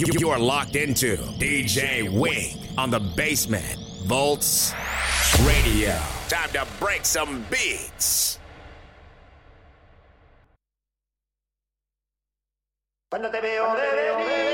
You, are locked into DJ Wing on the basement, Volts Radio. Time to break some beats. Cuando te veo.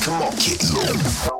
Come on, get low.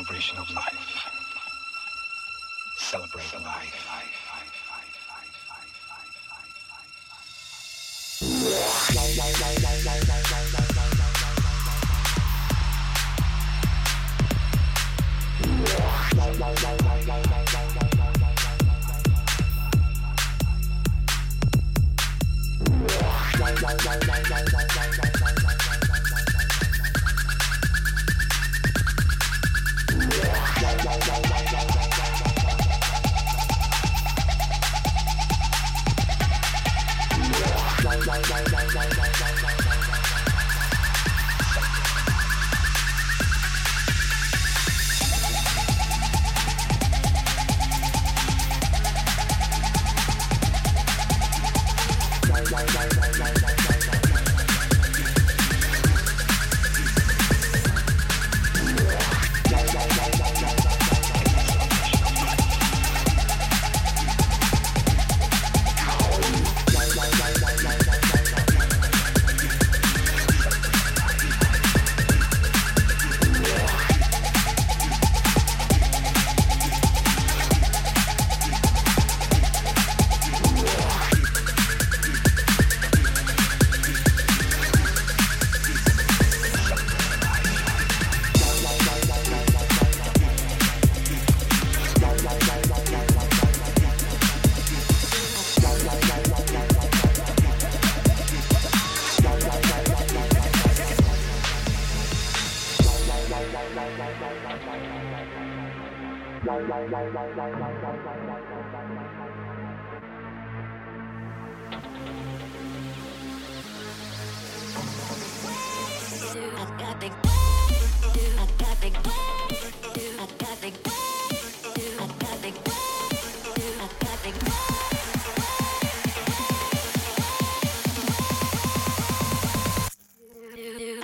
Is celebration of life.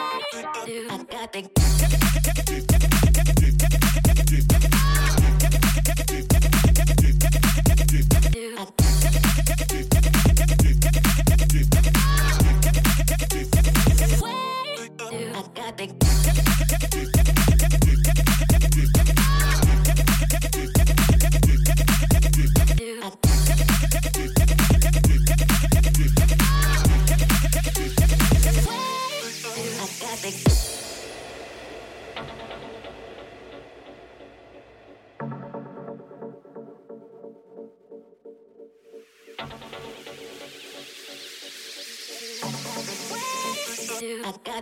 I got the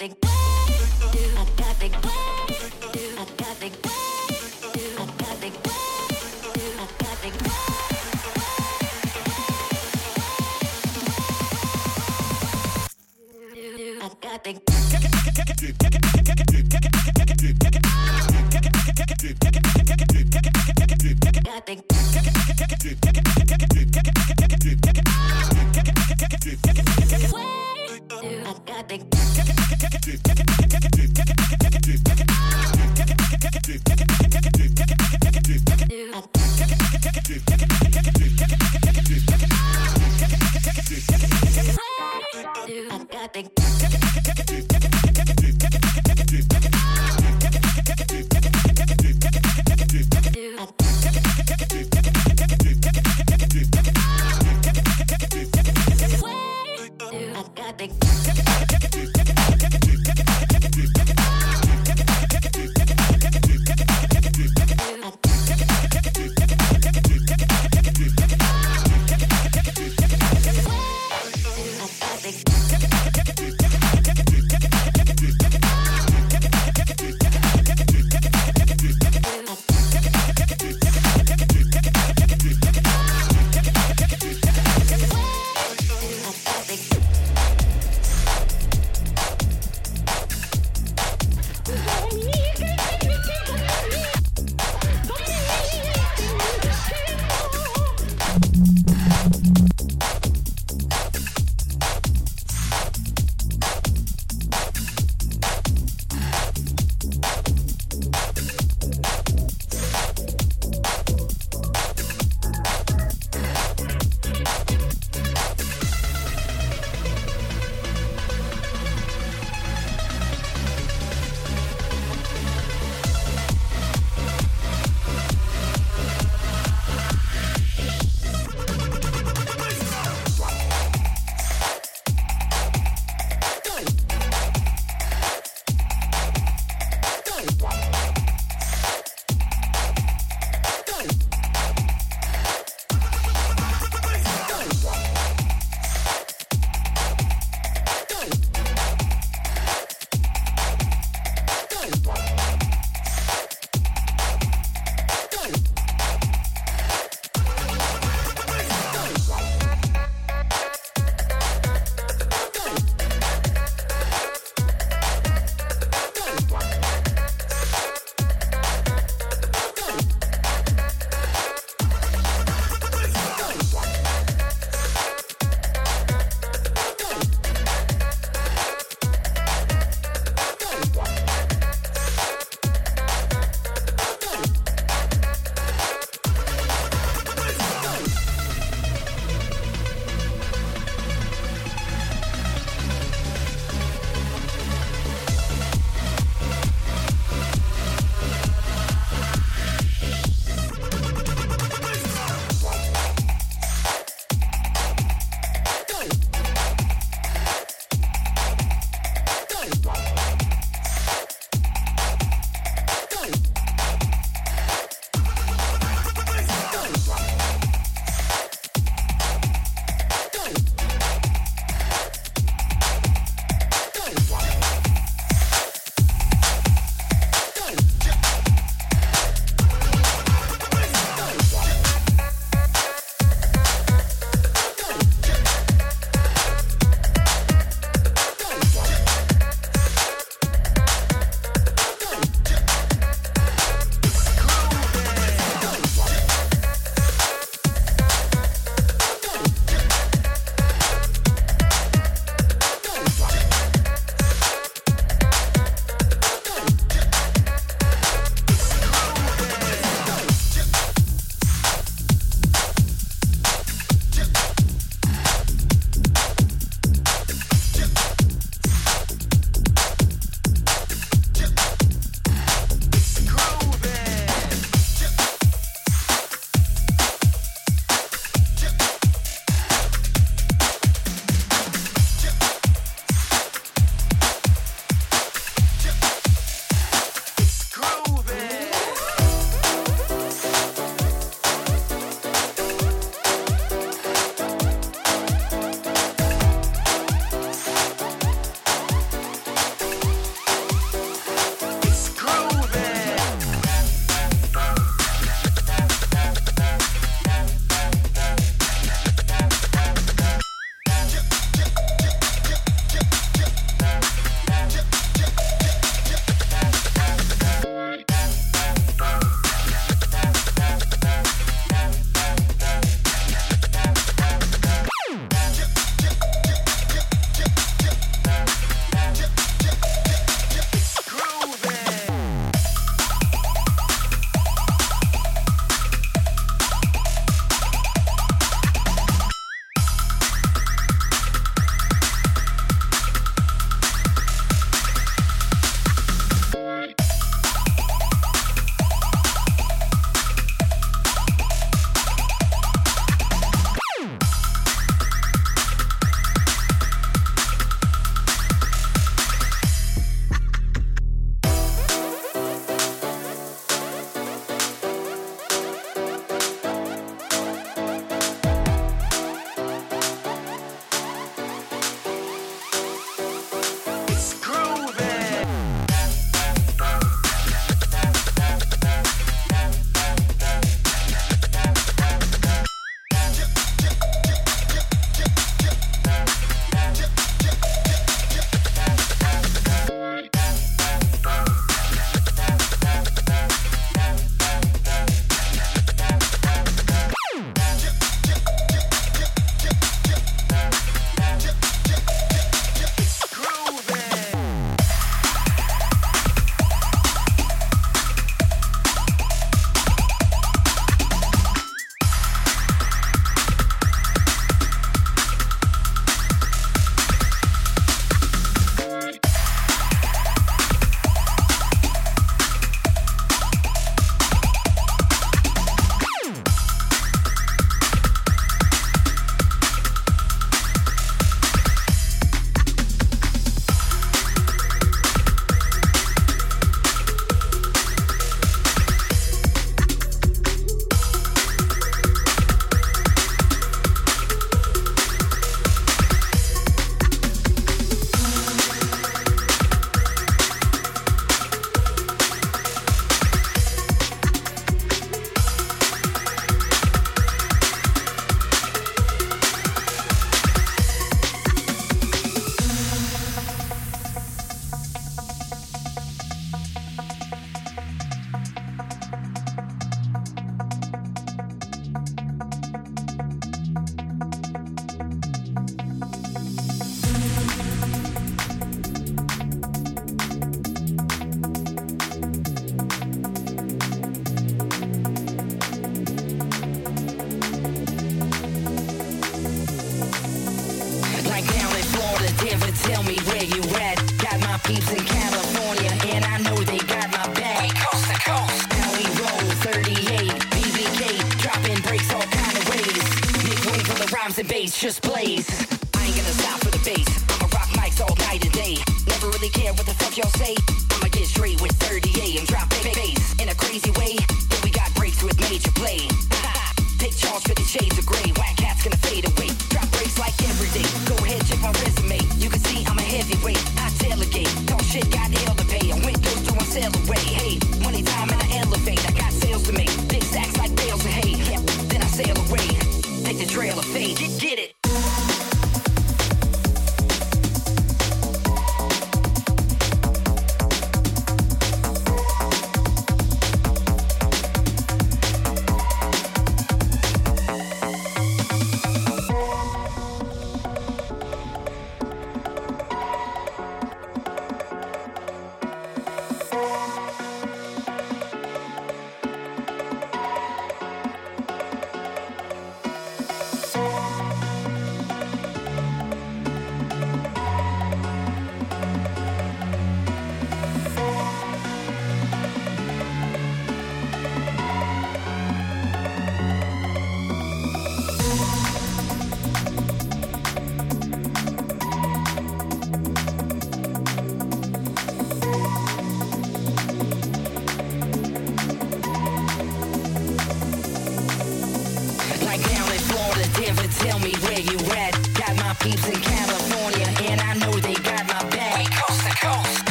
think.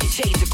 Charge for the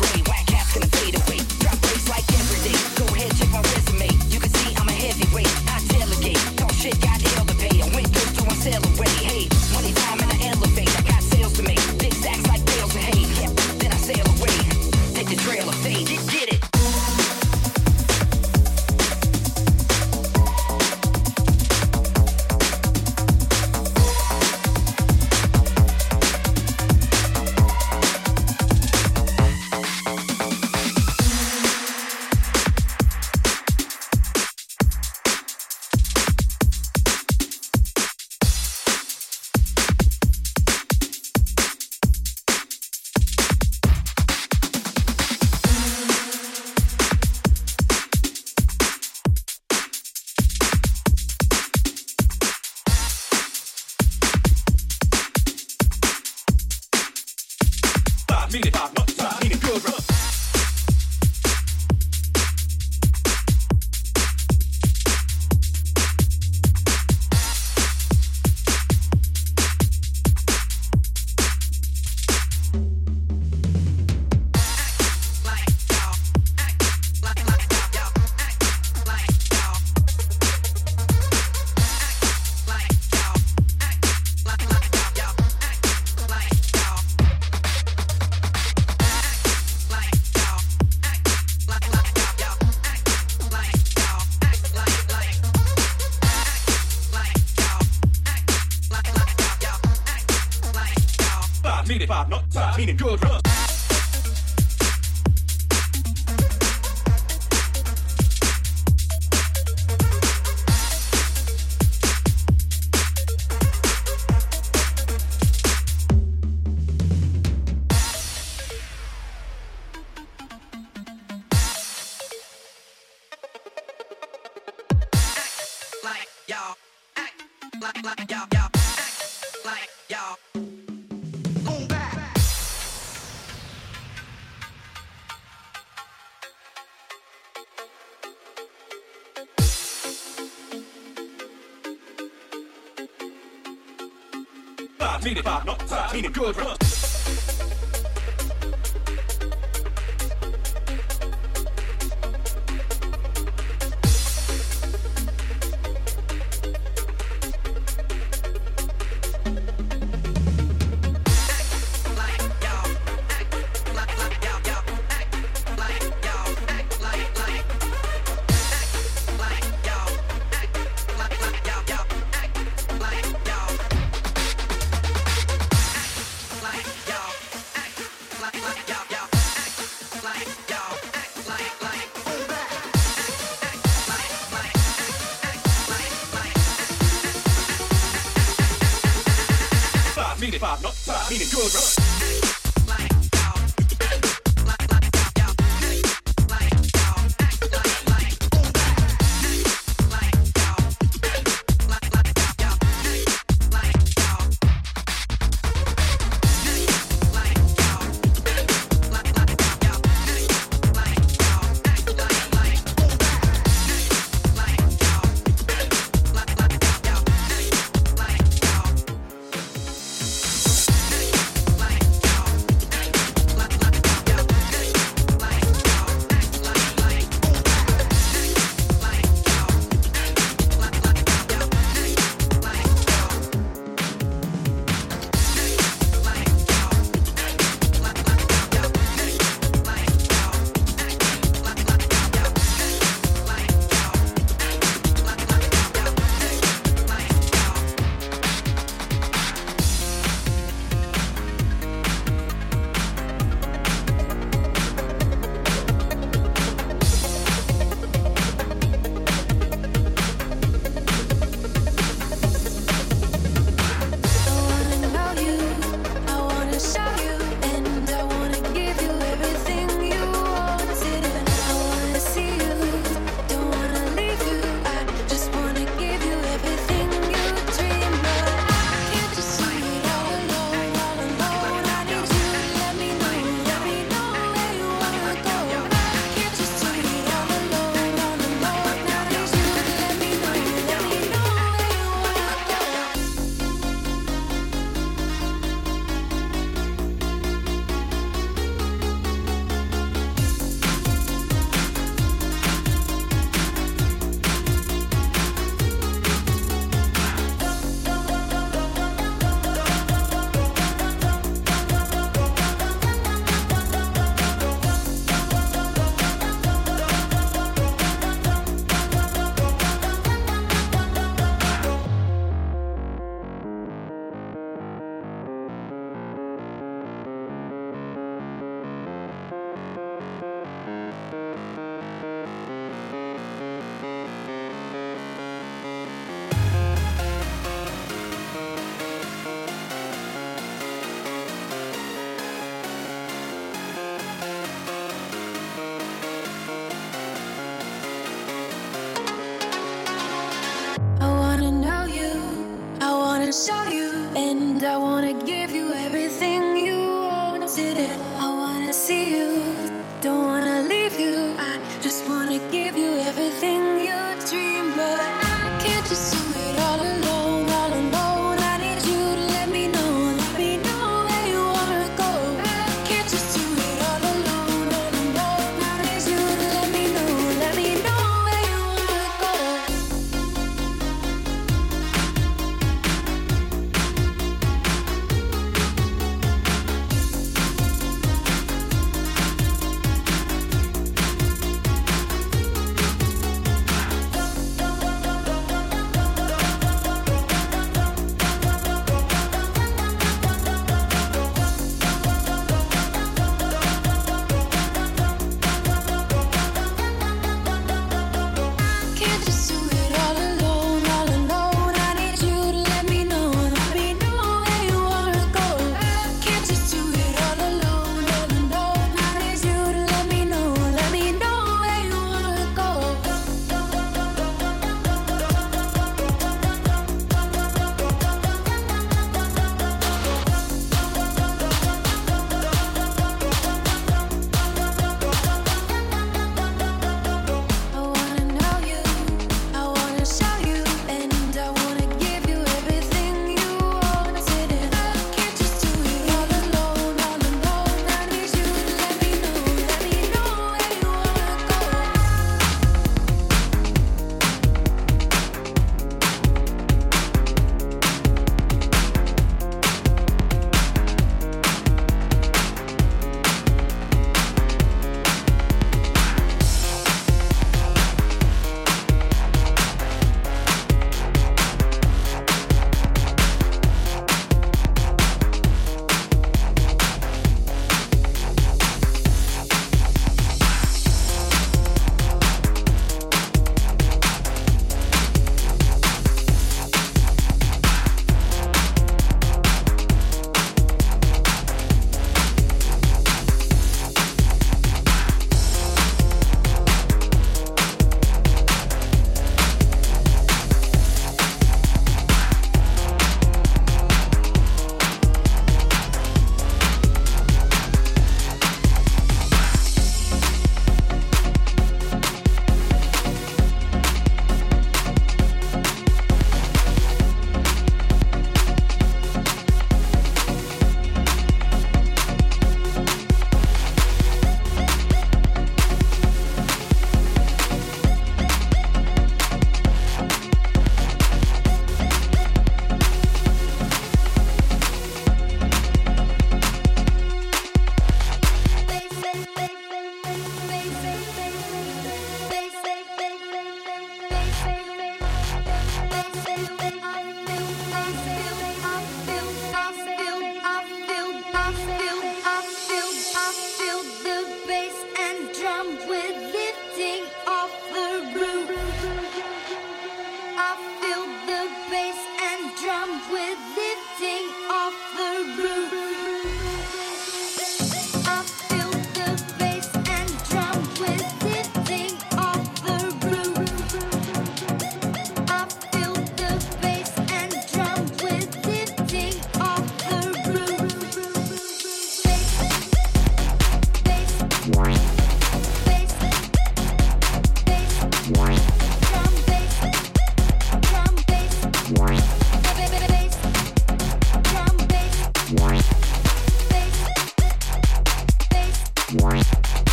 good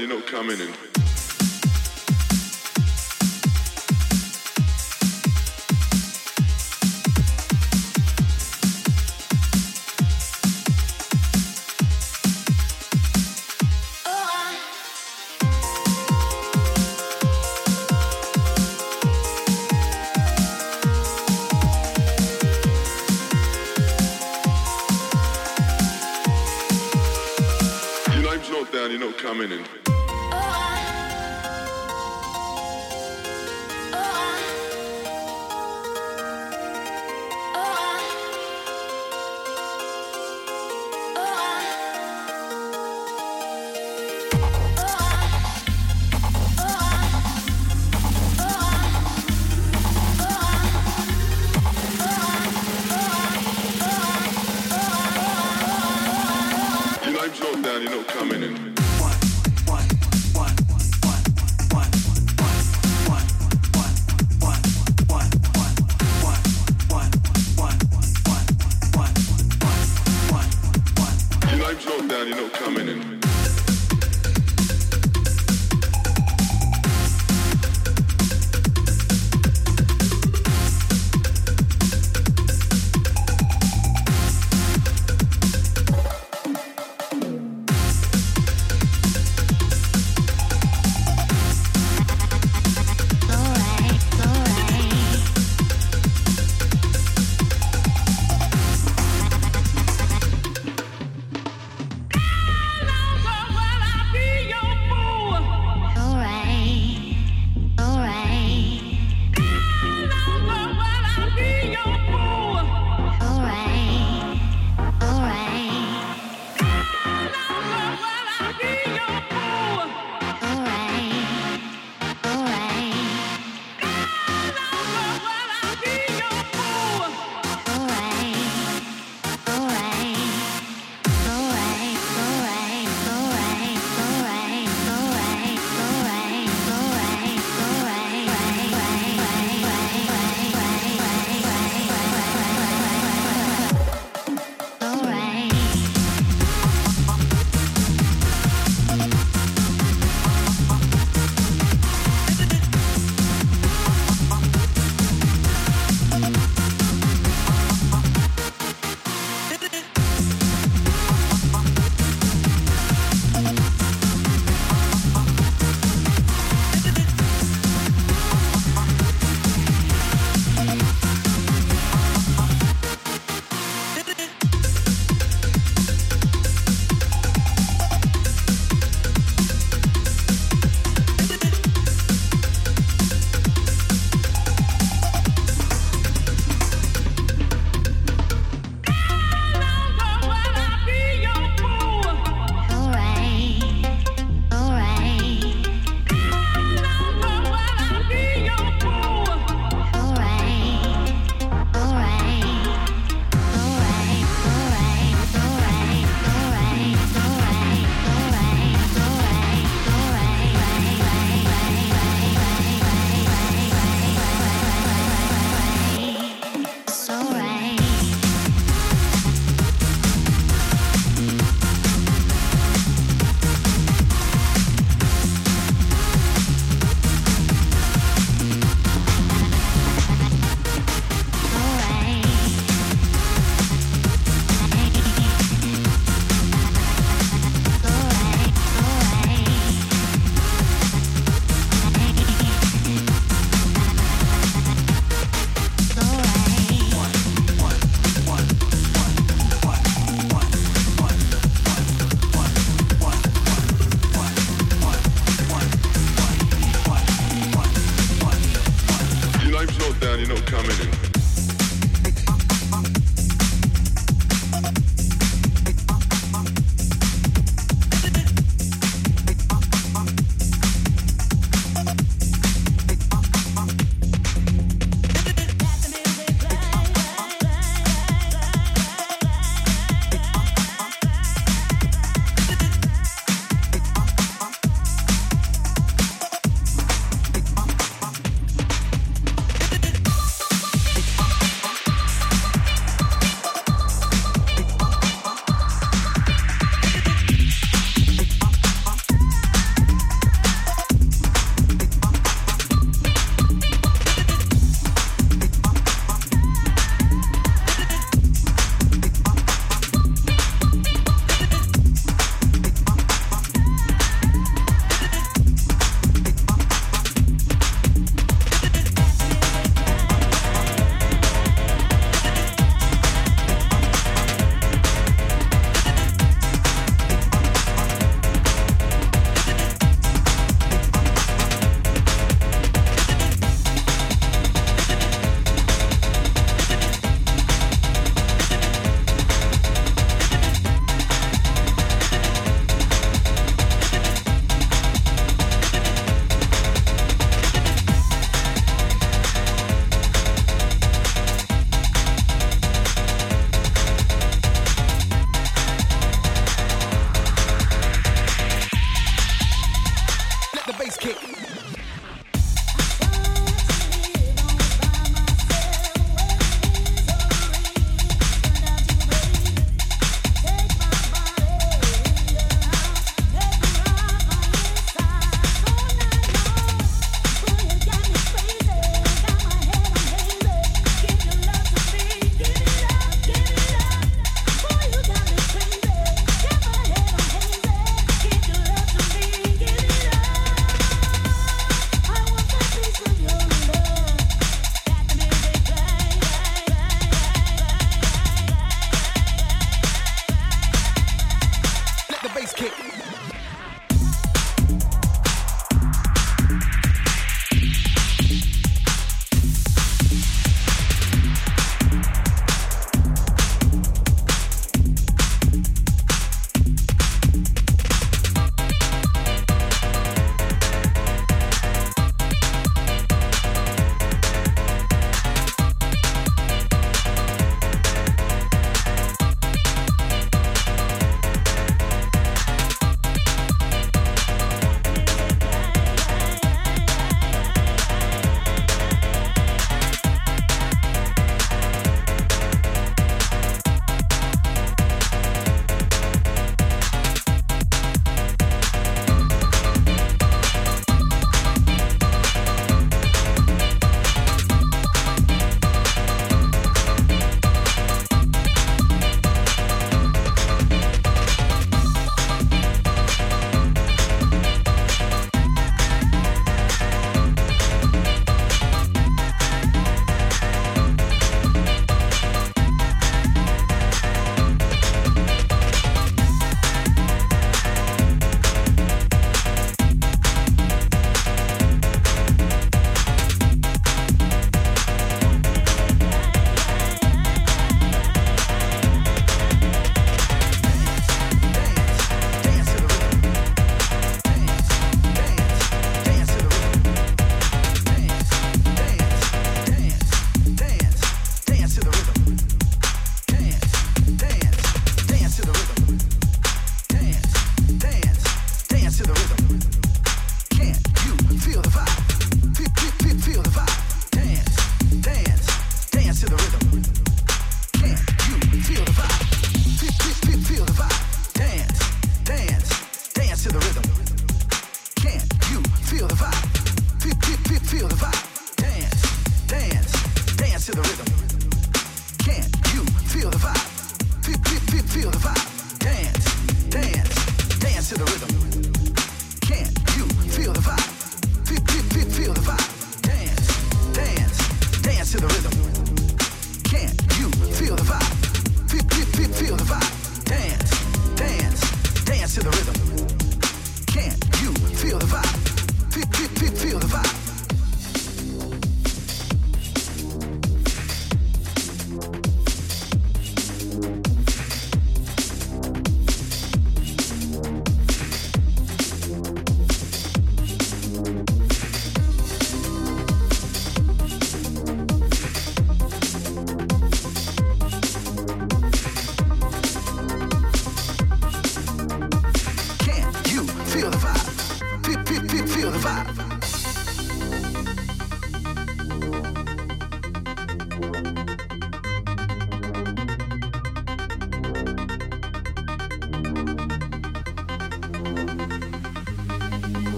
you're not coming in.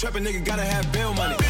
Trapping nigga gotta have bail money.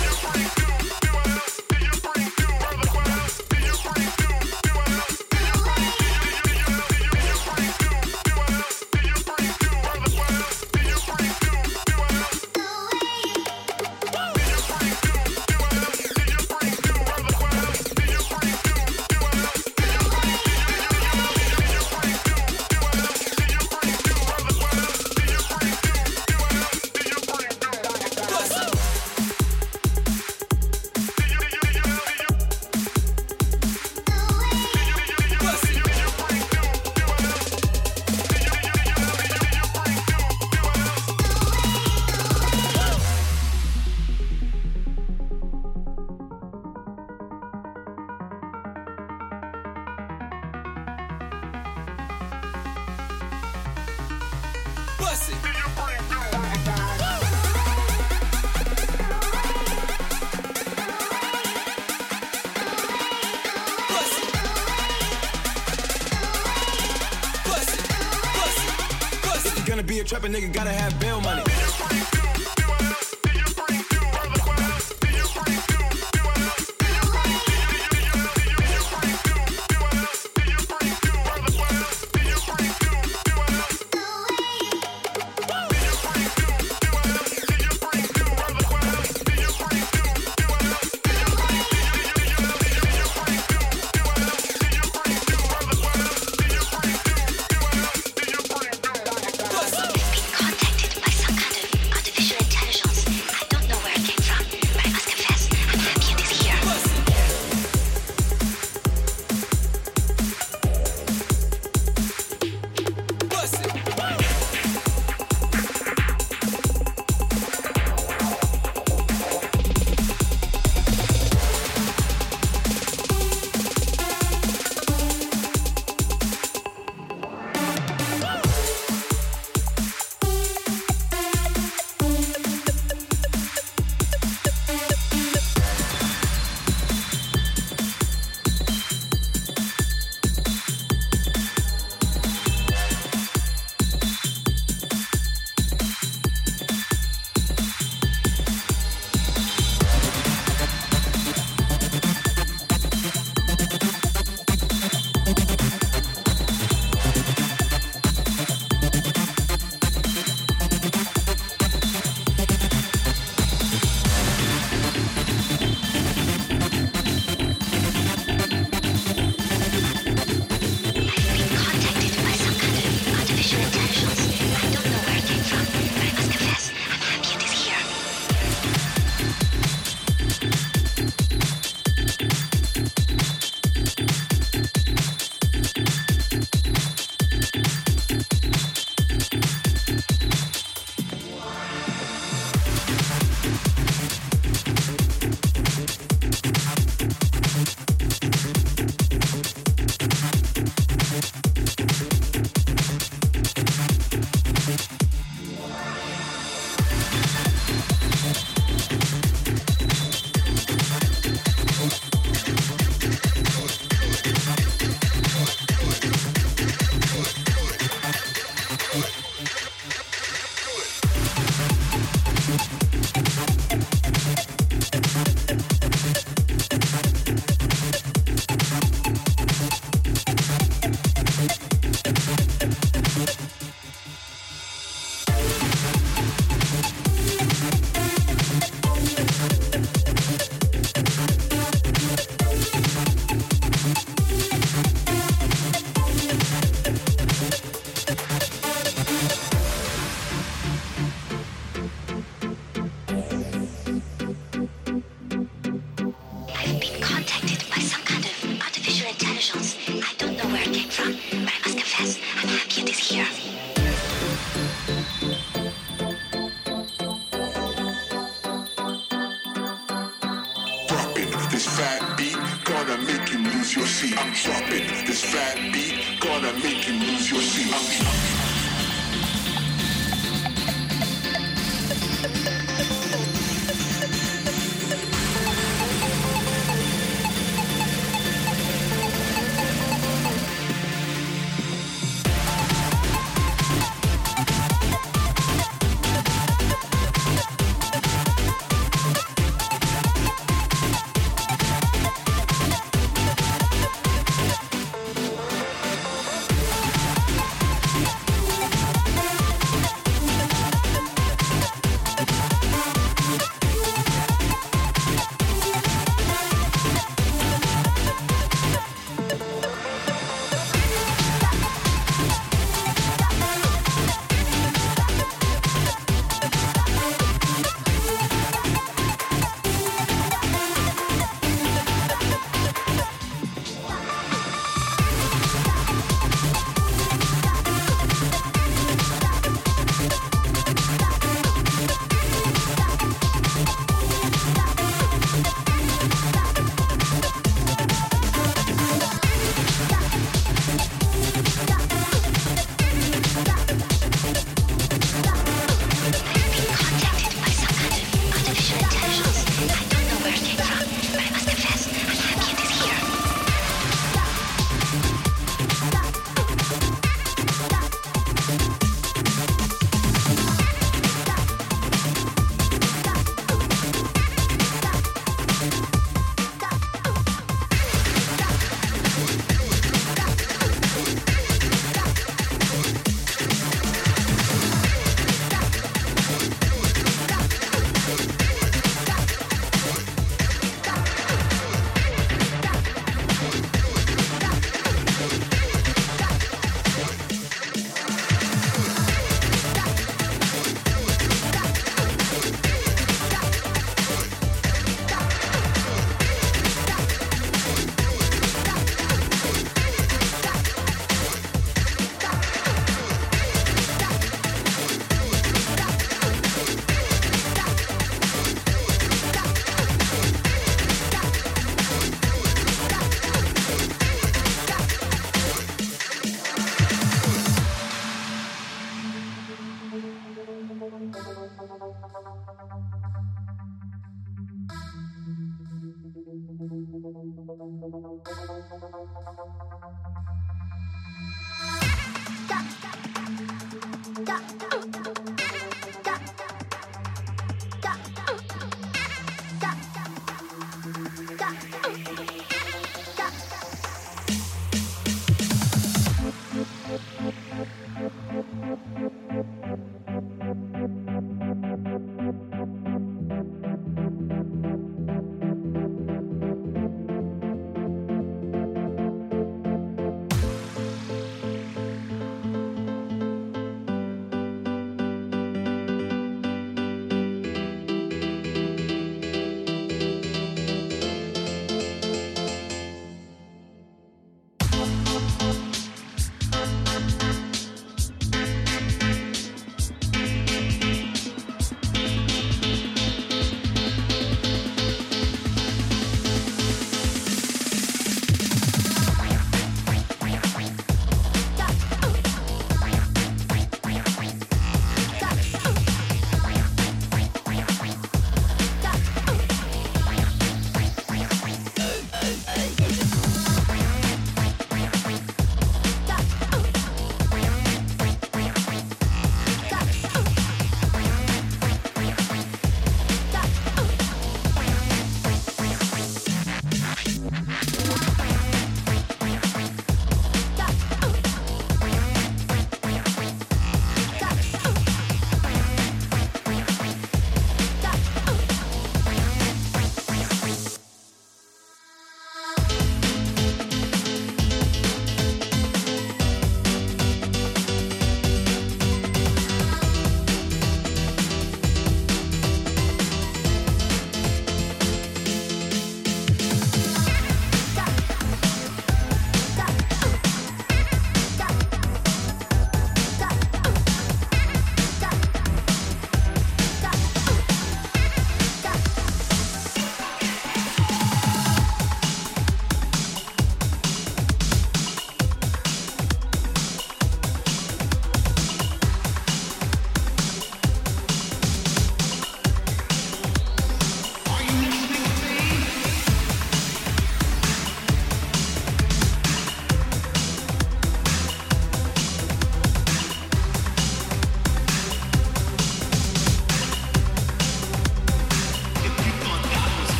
nigga gotta have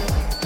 away.